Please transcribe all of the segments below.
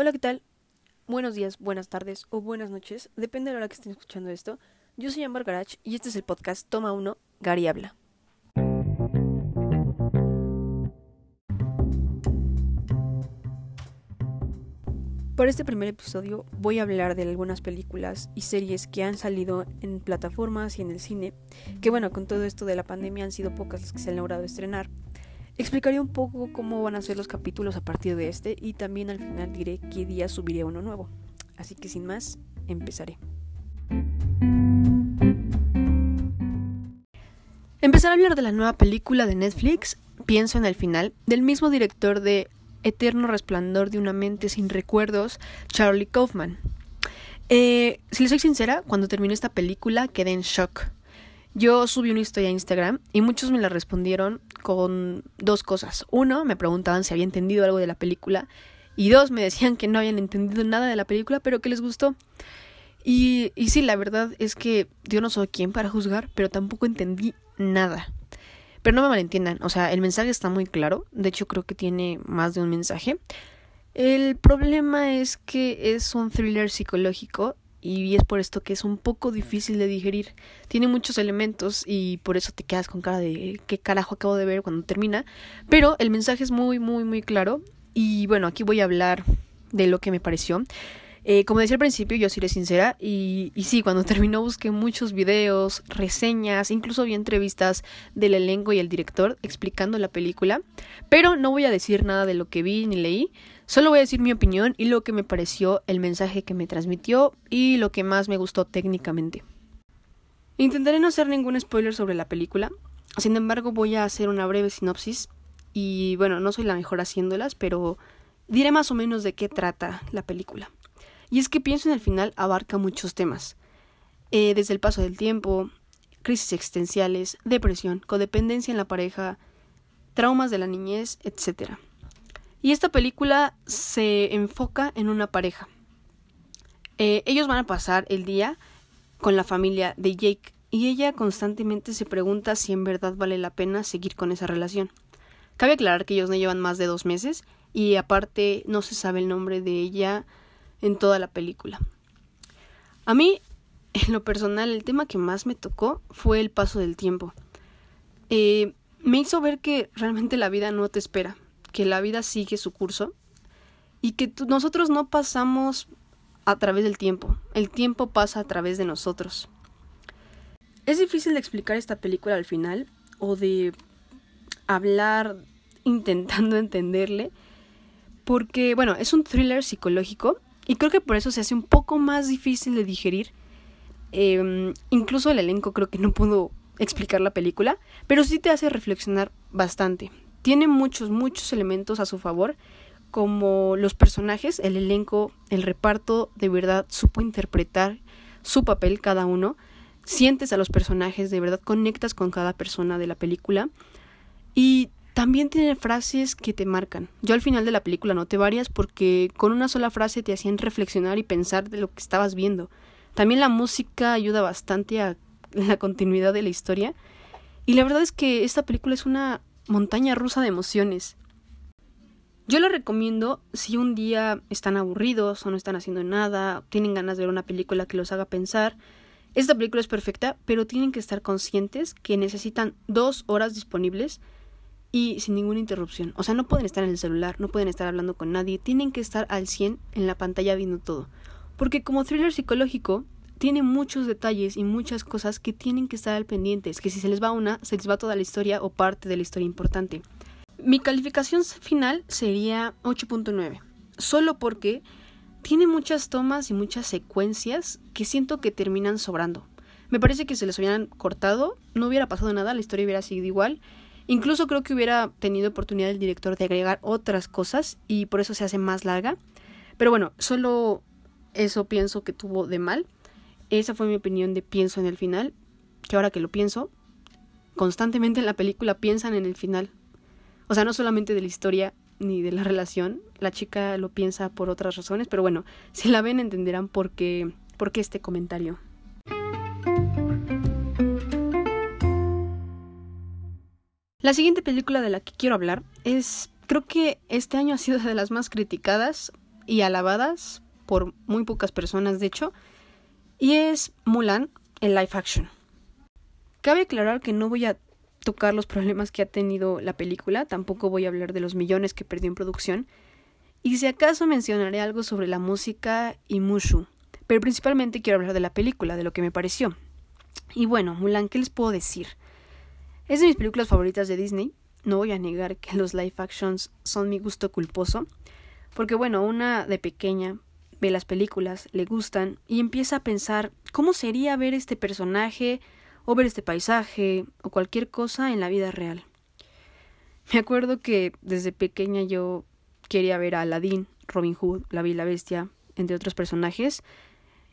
Hola, ¿qué tal? Buenos días, buenas tardes o buenas noches, depende de la hora que estén escuchando esto. Yo soy Amber Garach y este es el podcast Toma 1, Gary habla. Por este primer episodio voy a hablar de algunas películas y series que han salido en plataformas y en el cine, que bueno, con todo esto de la pandemia han sido pocas las que se han logrado estrenar. Explicaré un poco cómo van a ser los capítulos a partir de este y también al final diré qué día subiré uno nuevo. Así que sin más, empezaré. Empezar a hablar de la nueva película de Netflix, Pienso en el final, del mismo director de Eterno Resplandor de una mente sin recuerdos, Charlie Kaufman. Eh, si les soy sincera, cuando terminé esta película quedé en shock. Yo subí una historia a Instagram y muchos me la respondieron con dos cosas. Uno, me preguntaban si había entendido algo de la película. Y dos, me decían que no habían entendido nada de la película, pero que les gustó. Y, y sí, la verdad es que yo no soy quien para juzgar, pero tampoco entendí nada. Pero no me malentiendan, o sea, el mensaje está muy claro. De hecho, creo que tiene más de un mensaje. El problema es que es un thriller psicológico y es por esto que es un poco difícil de digerir. Tiene muchos elementos y por eso te quedas con cara de qué carajo acabo de ver cuando termina. Pero el mensaje es muy, muy, muy claro. Y bueno, aquí voy a hablar de lo que me pareció. Eh, como decía al principio, yo seré sincera y, y sí, cuando terminó busqué muchos videos, reseñas, incluso vi entrevistas del elenco y el director explicando la película, pero no voy a decir nada de lo que vi ni leí, Solo voy a decir mi opinión y lo que me pareció, el mensaje que me transmitió y lo que más me gustó técnicamente. Intentaré no hacer ningún spoiler sobre la película, sin embargo voy a hacer una breve sinopsis y bueno, no soy la mejor haciéndolas, pero diré más o menos de qué trata la película. Y es que pienso en el final abarca muchos temas, eh, desde el paso del tiempo, crisis existenciales, depresión, codependencia en la pareja, traumas de la niñez, etc. Y esta película se enfoca en una pareja. Eh, ellos van a pasar el día con la familia de Jake y ella constantemente se pregunta si en verdad vale la pena seguir con esa relación. Cabe aclarar que ellos no llevan más de dos meses y aparte no se sabe el nombre de ella en toda la película. A mí, en lo personal, el tema que más me tocó fue el paso del tiempo. Eh, me hizo ver que realmente la vida no te espera que la vida sigue su curso y que nosotros no pasamos a través del tiempo, el tiempo pasa a través de nosotros. Es difícil de explicar esta película al final o de hablar intentando entenderle porque, bueno, es un thriller psicológico y creo que por eso se hace un poco más difícil de digerir. Em, incluso el elenco creo que no pudo explicar la película, pero sí te hace reflexionar bastante tiene muchos, muchos elementos a su favor, como los personajes, el elenco, el reparto, de verdad supo interpretar su papel cada uno, sientes a los personajes, de verdad conectas con cada persona de la película y también tiene frases que te marcan. Yo al final de la película noté varias porque con una sola frase te hacían reflexionar y pensar de lo que estabas viendo. También la música ayuda bastante a la continuidad de la historia. Y la verdad es que esta película es una montaña rusa de emociones. Yo la recomiendo si un día están aburridos o no están haciendo nada, tienen ganas de ver una película que los haga pensar. Esta película es perfecta, pero tienen que estar conscientes que necesitan dos horas disponibles y sin ninguna interrupción. O sea, no pueden estar en el celular, no pueden estar hablando con nadie, tienen que estar al 100 en la pantalla viendo todo. Porque como thriller psicológico, tiene muchos detalles y muchas cosas que tienen que estar al pendientes, que si se les va una, se les va toda la historia o parte de la historia importante. Mi calificación final sería 8.9, solo porque tiene muchas tomas y muchas secuencias que siento que terminan sobrando. Me parece que se les hubieran cortado, no hubiera pasado nada, la historia hubiera sido igual. Incluso creo que hubiera tenido oportunidad el director de agregar otras cosas y por eso se hace más larga. Pero bueno, solo eso pienso que tuvo de mal. Esa fue mi opinión de pienso en el final, que ahora que lo pienso, constantemente en la película piensan en el final. O sea, no solamente de la historia ni de la relación, la chica lo piensa por otras razones, pero bueno, si la ven entenderán por qué, por qué este comentario. La siguiente película de la que quiero hablar es, creo que este año ha sido de las más criticadas y alabadas por muy pocas personas, de hecho, y es Mulan en live action. Cabe aclarar que no voy a tocar los problemas que ha tenido la película, tampoco voy a hablar de los millones que perdió en producción, y si acaso mencionaré algo sobre la música y Mushu, pero principalmente quiero hablar de la película, de lo que me pareció. Y bueno, Mulan, ¿qué les puedo decir? Es de mis películas favoritas de Disney, no voy a negar que los live actions son mi gusto culposo, porque bueno, una de pequeña ve las películas, le gustan y empieza a pensar cómo sería ver este personaje o ver este paisaje o cualquier cosa en la vida real. Me acuerdo que desde pequeña yo quería ver a Aladdin, Robin Hood, La Bella Bestia, entre otros personajes,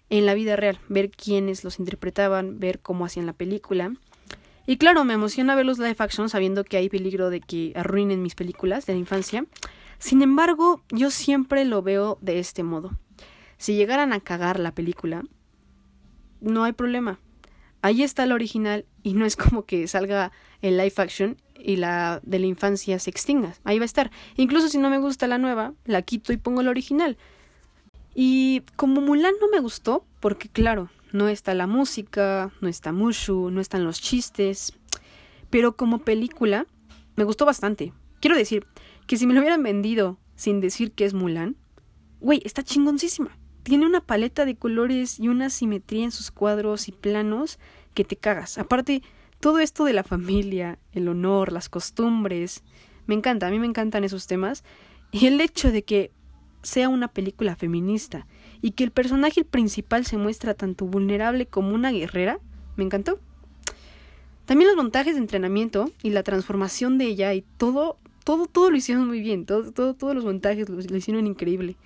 en la vida real, ver quiénes los interpretaban, ver cómo hacían la película. Y claro, me emociona ver los live action sabiendo que hay peligro de que arruinen mis películas de la infancia. Sin embargo, yo siempre lo veo de este modo. Si llegaran a cagar la película, no hay problema. Ahí está el original y no es como que salga el live action y la de la infancia se extinga. Ahí va a estar. Incluso si no me gusta la nueva, la quito y pongo la original. Y como Mulan no me gustó, porque claro, no está la música, no está Mushu, no están los chistes, pero como película me gustó bastante. Quiero decir que si me lo hubieran vendido sin decir que es Mulan, güey, está chingoncísima. Tiene una paleta de colores y una simetría en sus cuadros y planos que te cagas. Aparte, todo esto de la familia, el honor, las costumbres, me encanta, a mí me encantan esos temas. Y el hecho de que sea una película feminista y que el personaje principal se muestra tanto vulnerable como una guerrera, me encantó. También los montajes de entrenamiento y la transformación de ella y todo, todo, todo lo hicieron muy bien, todo, todo, todos los montajes lo hicieron increíble.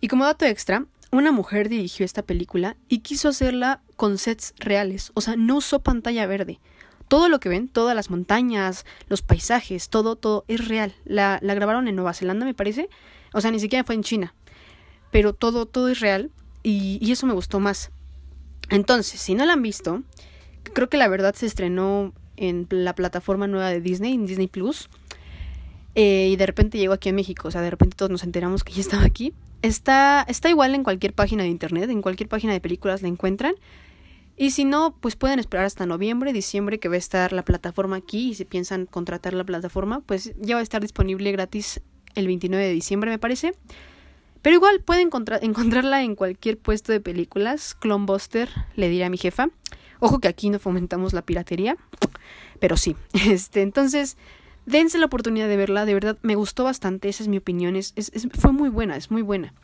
Y como dato extra, una mujer dirigió esta película y quiso hacerla con sets reales, o sea, no usó pantalla verde. Todo lo que ven, todas las montañas, los paisajes, todo, todo es real. La, grabaron en Nueva Zelanda, me parece. O sea, ni siquiera fue en China. Pero todo, todo es real y, y eso me gustó más. Entonces, si no la han visto, creo que la verdad se estrenó en la plataforma nueva de Disney, en Disney Plus. Eh, y de repente llegó aquí a México, o sea, de repente todos nos enteramos que ya estaba aquí. Está, está igual en cualquier página de internet, en cualquier página de películas la encuentran. Y si no, pues pueden esperar hasta noviembre, diciembre que va a estar la plataforma aquí y si piensan contratar la plataforma, pues ya va a estar disponible gratis el 29 de diciembre me parece. Pero igual pueden encontrarla en cualquier puesto de películas. Clonbuster, le diré a mi jefa. Ojo que aquí no fomentamos la piratería, pero sí. Este, entonces, dense la oportunidad de verla, de verdad me gustó bastante, esa es mi opinión, es, fue muy buena, es muy buena.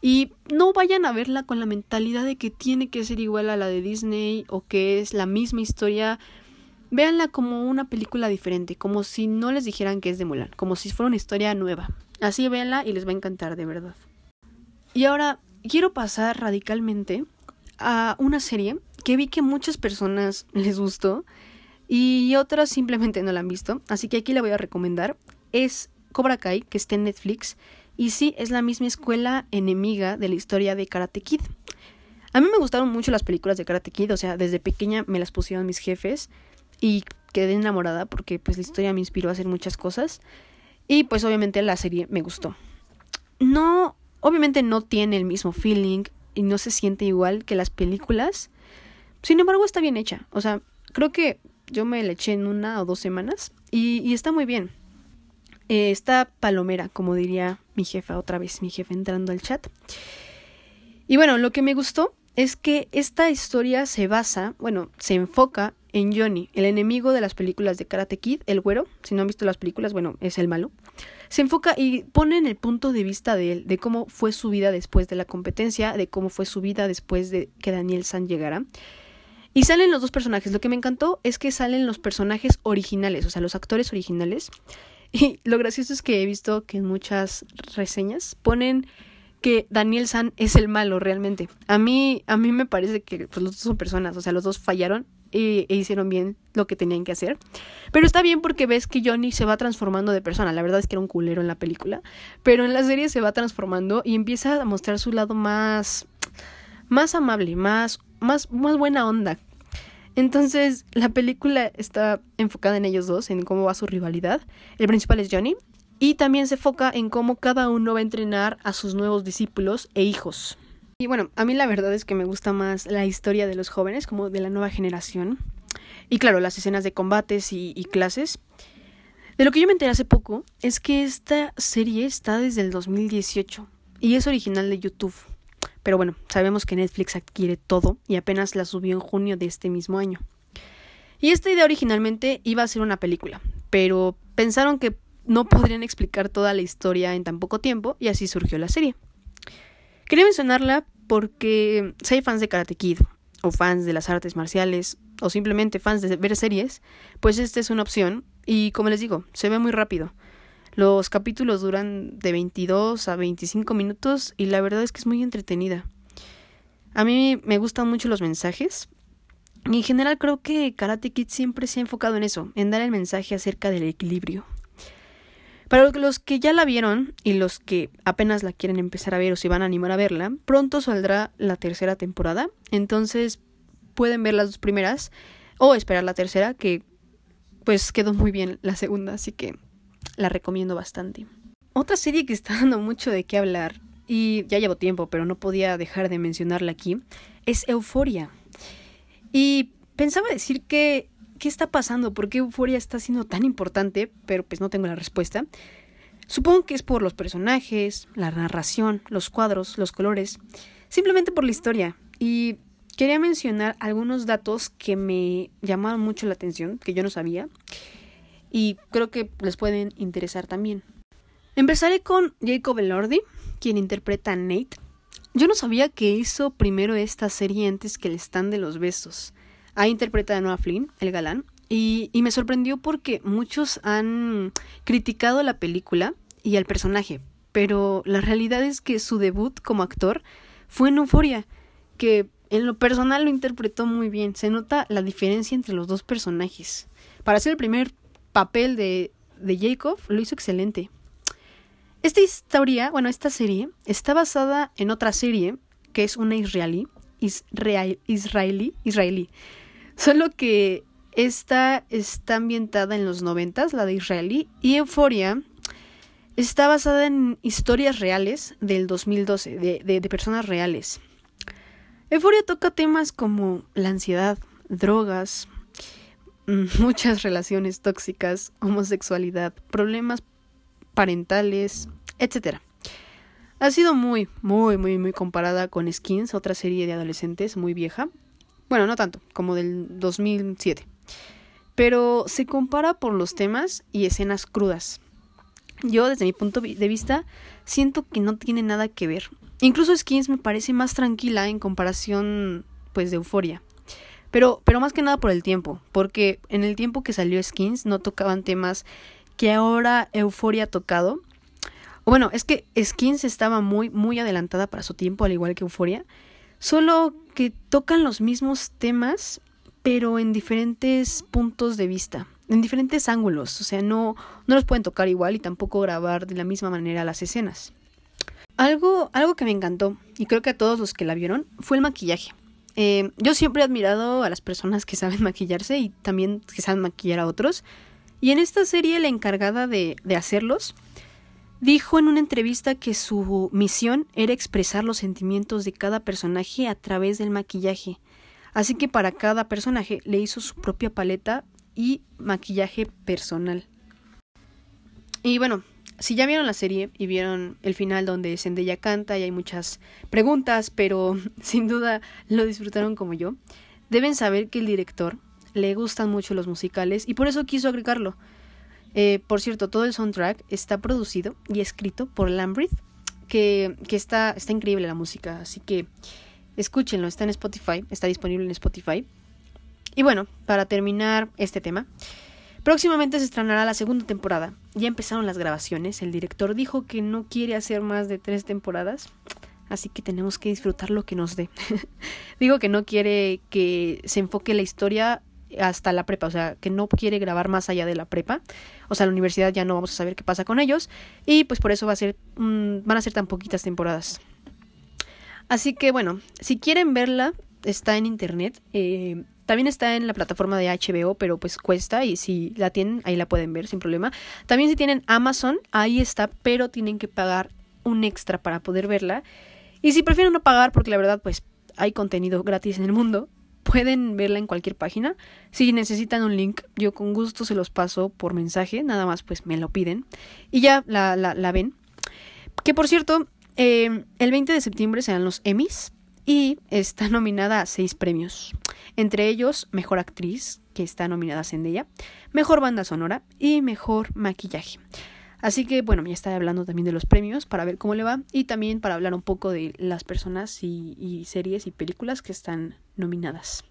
Y no vayan a verla con la mentalidad de que tiene que ser igual a la de Disney o que es la misma historia. Véanla como una película diferente, como si no les dijeran que es de Mulan, como si fuera una historia nueva. Así véanla y les va a encantar, de verdad. Y ahora quiero pasar radicalmente a una serie que vi que muchas personas les gustó y otras simplemente no la han visto, así que aquí la voy a recomendar. Es Cobra Kai, que está en Netflix, y sí, es la misma escuela enemiga de la historia de Karate Kid. A mí me gustaron mucho las películas de Karate Kid, o sea, desde pequeña me las pusieron mis jefes y quedé enamorada porque pues la historia me inspiró a hacer muchas cosas y pues obviamente la serie me gustó. No, obviamente no tiene el mismo feeling y no se siente igual que las películas. Sin embargo, está bien hecha. O sea, creo que yo me la eché en una o dos semanas y, está muy bien. Eh, está palomera, como diría mi jefa otra vez, mi jefe entrando al chat. Y bueno, lo que me gustó es que esta historia se basa, bueno, se enfoca en Johnny, el enemigo de las películas de Karate Kid, el güero. Si no han visto las películas, bueno, es el malo. Se enfoca y pone en el punto de vista de él, de cómo fue su vida después de la competencia, de cómo fue su vida después de que Daniel San llegara. Y salen los dos personajes. Lo que me encantó es que salen los personajes originales, o sea, los actores originales. Y lo gracioso es que he visto que en muchas reseñas ponen que Daniel San es el malo realmente. A mí, a mí me parece que pues, los dos son personas, o sea, los dos fallaron e hicieron bien lo que tenían que hacer. Pero está bien porque ves que Johnny se va transformando de persona. La verdad es que era un culero en la película, pero en la serie se va transformando y empieza a mostrar su lado más más amable, más más, más buena onda. Entonces, la película está enfocada en ellos dos, en cómo va su rivalidad. El principal es Johnny y también se enfoca en cómo cada uno va a entrenar a sus nuevos discípulos e hijos. Y bueno, a mí la verdad es que me gusta más la historia de los jóvenes, como de la nueva generación. Y claro, las escenas de combates y, y clases. De lo que yo me enteré hace poco es que esta serie está desde el 2018 y es original de YouTube. Pero bueno, sabemos que Netflix adquiere todo y apenas la subió en junio de este mismo año. Y esta idea originalmente iba a ser una película, pero pensaron que no podrían explicar toda la historia en tan poco tiempo y así surgió la serie. Quería mencionarla porque si hay fans de Karate Kid o fans de las artes marciales o simplemente fans de ver series, pues esta es una opción y como les digo, se ve muy rápido. Los capítulos duran de 22 a 25 minutos y la verdad es que es muy entretenida. A mí me gustan mucho los mensajes y en general creo que Karate Kid siempre se ha enfocado en eso, en dar el mensaje acerca del equilibrio. Para los que ya la vieron y los que apenas la quieren empezar a ver o se van a animar a verla, pronto saldrá la tercera temporada, entonces pueden ver las dos primeras o esperar la tercera que pues quedó muy bien la segunda, así que la recomiendo bastante. Otra serie que está dando mucho de qué hablar, y ya llevo tiempo, pero no podía dejar de mencionarla aquí, es Euforia. Y pensaba decir que, ¿qué está pasando? ¿Por qué Euforia está siendo tan importante? Pero pues no tengo la respuesta. Supongo que es por los personajes, la narración, los cuadros, los colores, simplemente por la historia. Y quería mencionar algunos datos que me llamaron mucho la atención, que yo no sabía y creo que les pueden interesar también. Empezaré con Jacob Elordi, quien interpreta a Nate. Yo no sabía que hizo primero esta serie antes que el stand de los besos. Ha interpretado a Noah Flynn, el galán, y, y me sorprendió porque muchos han criticado la película y al personaje, pero la realidad es que su debut como actor fue en Euforia, que en lo personal lo interpretó muy bien. Se nota la diferencia entre los dos personajes. Para ser el primer papel de, de Jacob lo hizo excelente. Esta historia, bueno, esta serie está basada en otra serie que es una israelí, israelí, israelí. Solo que esta está ambientada en los noventas, la de israelí, y Euphoria está basada en historias reales del 2012, de, de, de personas reales. Euphoria toca temas como la ansiedad, drogas, muchas relaciones tóxicas, homosexualidad, problemas parentales, etc. Ha sido muy, muy, muy, muy comparada con Skins, otra serie de adolescentes muy vieja. Bueno, no tanto, como del 2007. Pero se compara por los temas y escenas crudas. Yo, desde mi punto de vista, siento que no tiene nada que ver. Incluso Skins me parece más tranquila en comparación, pues, de Euforia. Pero, pero más que nada por el tiempo, porque en el tiempo que salió Skins no tocaban temas que ahora Euphoria ha tocado. Bueno, es que Skins estaba muy, muy adelantada para su tiempo, al igual que Euphoria. Solo que tocan los mismos temas, pero en diferentes puntos de vista, en diferentes ángulos. O sea, no, no los pueden tocar igual y tampoco grabar de la misma manera las escenas. Algo, algo que me encantó, y creo que a todos los que la vieron, fue el maquillaje. Eh, yo siempre he admirado a las personas que saben maquillarse y también que saben maquillar a otros. Y en esta serie la encargada de, de hacerlos dijo en una entrevista que su misión era expresar los sentimientos de cada personaje a través del maquillaje. Así que para cada personaje le hizo su propia paleta y maquillaje personal. Y bueno, si ya vieron la serie y vieron el final donde Zendaya canta y hay muchas preguntas, pero sin duda lo disfrutaron como yo, deben saber que el director le gustan mucho los musicales y por eso quiso agregarlo. Eh, por cierto, todo el soundtrack está producido y escrito por Lambridge, que, que está, está increíble la música, así que escúchenlo, está en Spotify, está disponible en Spotify. Y bueno, para terminar este tema, Próximamente se estrenará la segunda temporada. Ya empezaron las grabaciones. El director dijo que no quiere hacer más de tres temporadas. Así que tenemos que disfrutar lo que nos dé. Digo que no quiere que se enfoque la historia hasta la prepa, o sea, que no quiere grabar más allá de la prepa. O sea, la universidad ya no vamos a saber qué pasa con ellos. Y pues por eso va a ser, van a ser tan poquitas temporadas. Así que bueno, si quieren verla, está en internet. Eh, También está en la plataforma de HBO, pero pues cuesta y si la tienen, ahí la pueden ver sin problema. También si tienen Amazon, ahí está, pero tienen que pagar un extra para poder verla. Y si prefieren no pagar, porque la verdad pues hay contenido gratis en el mundo, pueden verla en cualquier página. Si necesitan un link, yo con gusto se los paso por mensaje, nada más pues me lo piden y ya la, la, ven. Que por cierto, eh, el 20 de septiembre serán los Emmys y está nominada a seis premios. Entre ellos, Mejor Actriz, que está nominada a Zendaya, Mejor Banda Sonora y Mejor Maquillaje. Así que bueno, ya está hablando también de los premios para ver cómo le va y también para hablar un poco de las personas y, series y películas que están nominadas.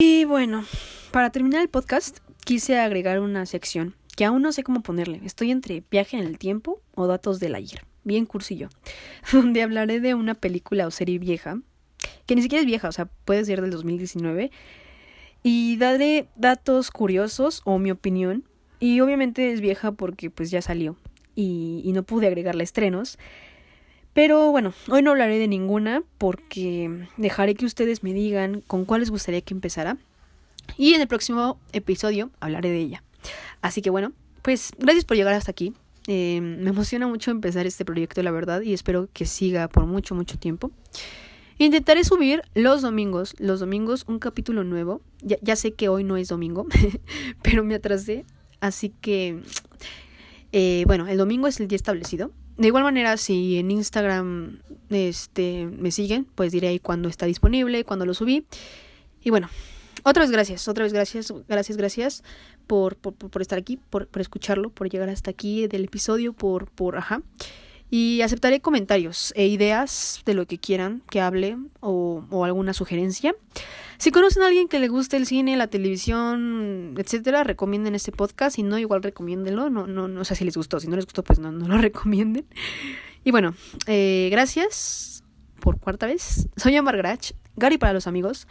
Y bueno, para terminar el podcast, quise agregar una sección que aún no sé cómo ponerle. Estoy entre viaje en el tiempo o datos del ayer. Bien cursillo. Donde hablaré de una película o serie vieja, que ni siquiera es vieja, o sea, puede ser del 2019 y daré datos curiosos o mi opinión. Y obviamente es vieja porque pues ya salió y, y no pude agregarle estrenos. Pero bueno, hoy no hablaré de ninguna porque dejaré que ustedes me digan con cuál les gustaría que empezara. Y en el próximo episodio hablaré de ella. Así que bueno, pues gracias por llegar hasta aquí. Eh, me emociona mucho empezar este proyecto, la verdad, y espero que siga por mucho, mucho tiempo. Intentaré subir los domingos, los domingos un capítulo nuevo. Ya, sé que hoy no es domingo, pero me atrasé. Así que, eh, bueno, el domingo es el día establecido. De igual manera, si en Instagram este, me siguen, pues diré ahí cuándo está disponible, cuándo lo subí. Y bueno, otra vez gracias, otra vez gracias, gracias, gracias por, por, por estar aquí, por, por escucharlo, por llegar hasta aquí del episodio, por, por, ajá y aceptaré comentarios e ideas de lo que quieran que hable o, o, alguna sugerencia. Si conocen a alguien que le guste el cine, la televisión, etcétera, recomienden este podcast. Si no, igual recomiéndenlo. No, no, no sé si les gustó. Si no les gustó, pues no, no lo recomienden. Y bueno, eh, gracias por cuarta vez. Soy Amar Grach, Gary para los amigos.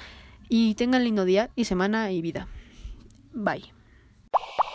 Y tengan lindo día y semana y vida. Bye. you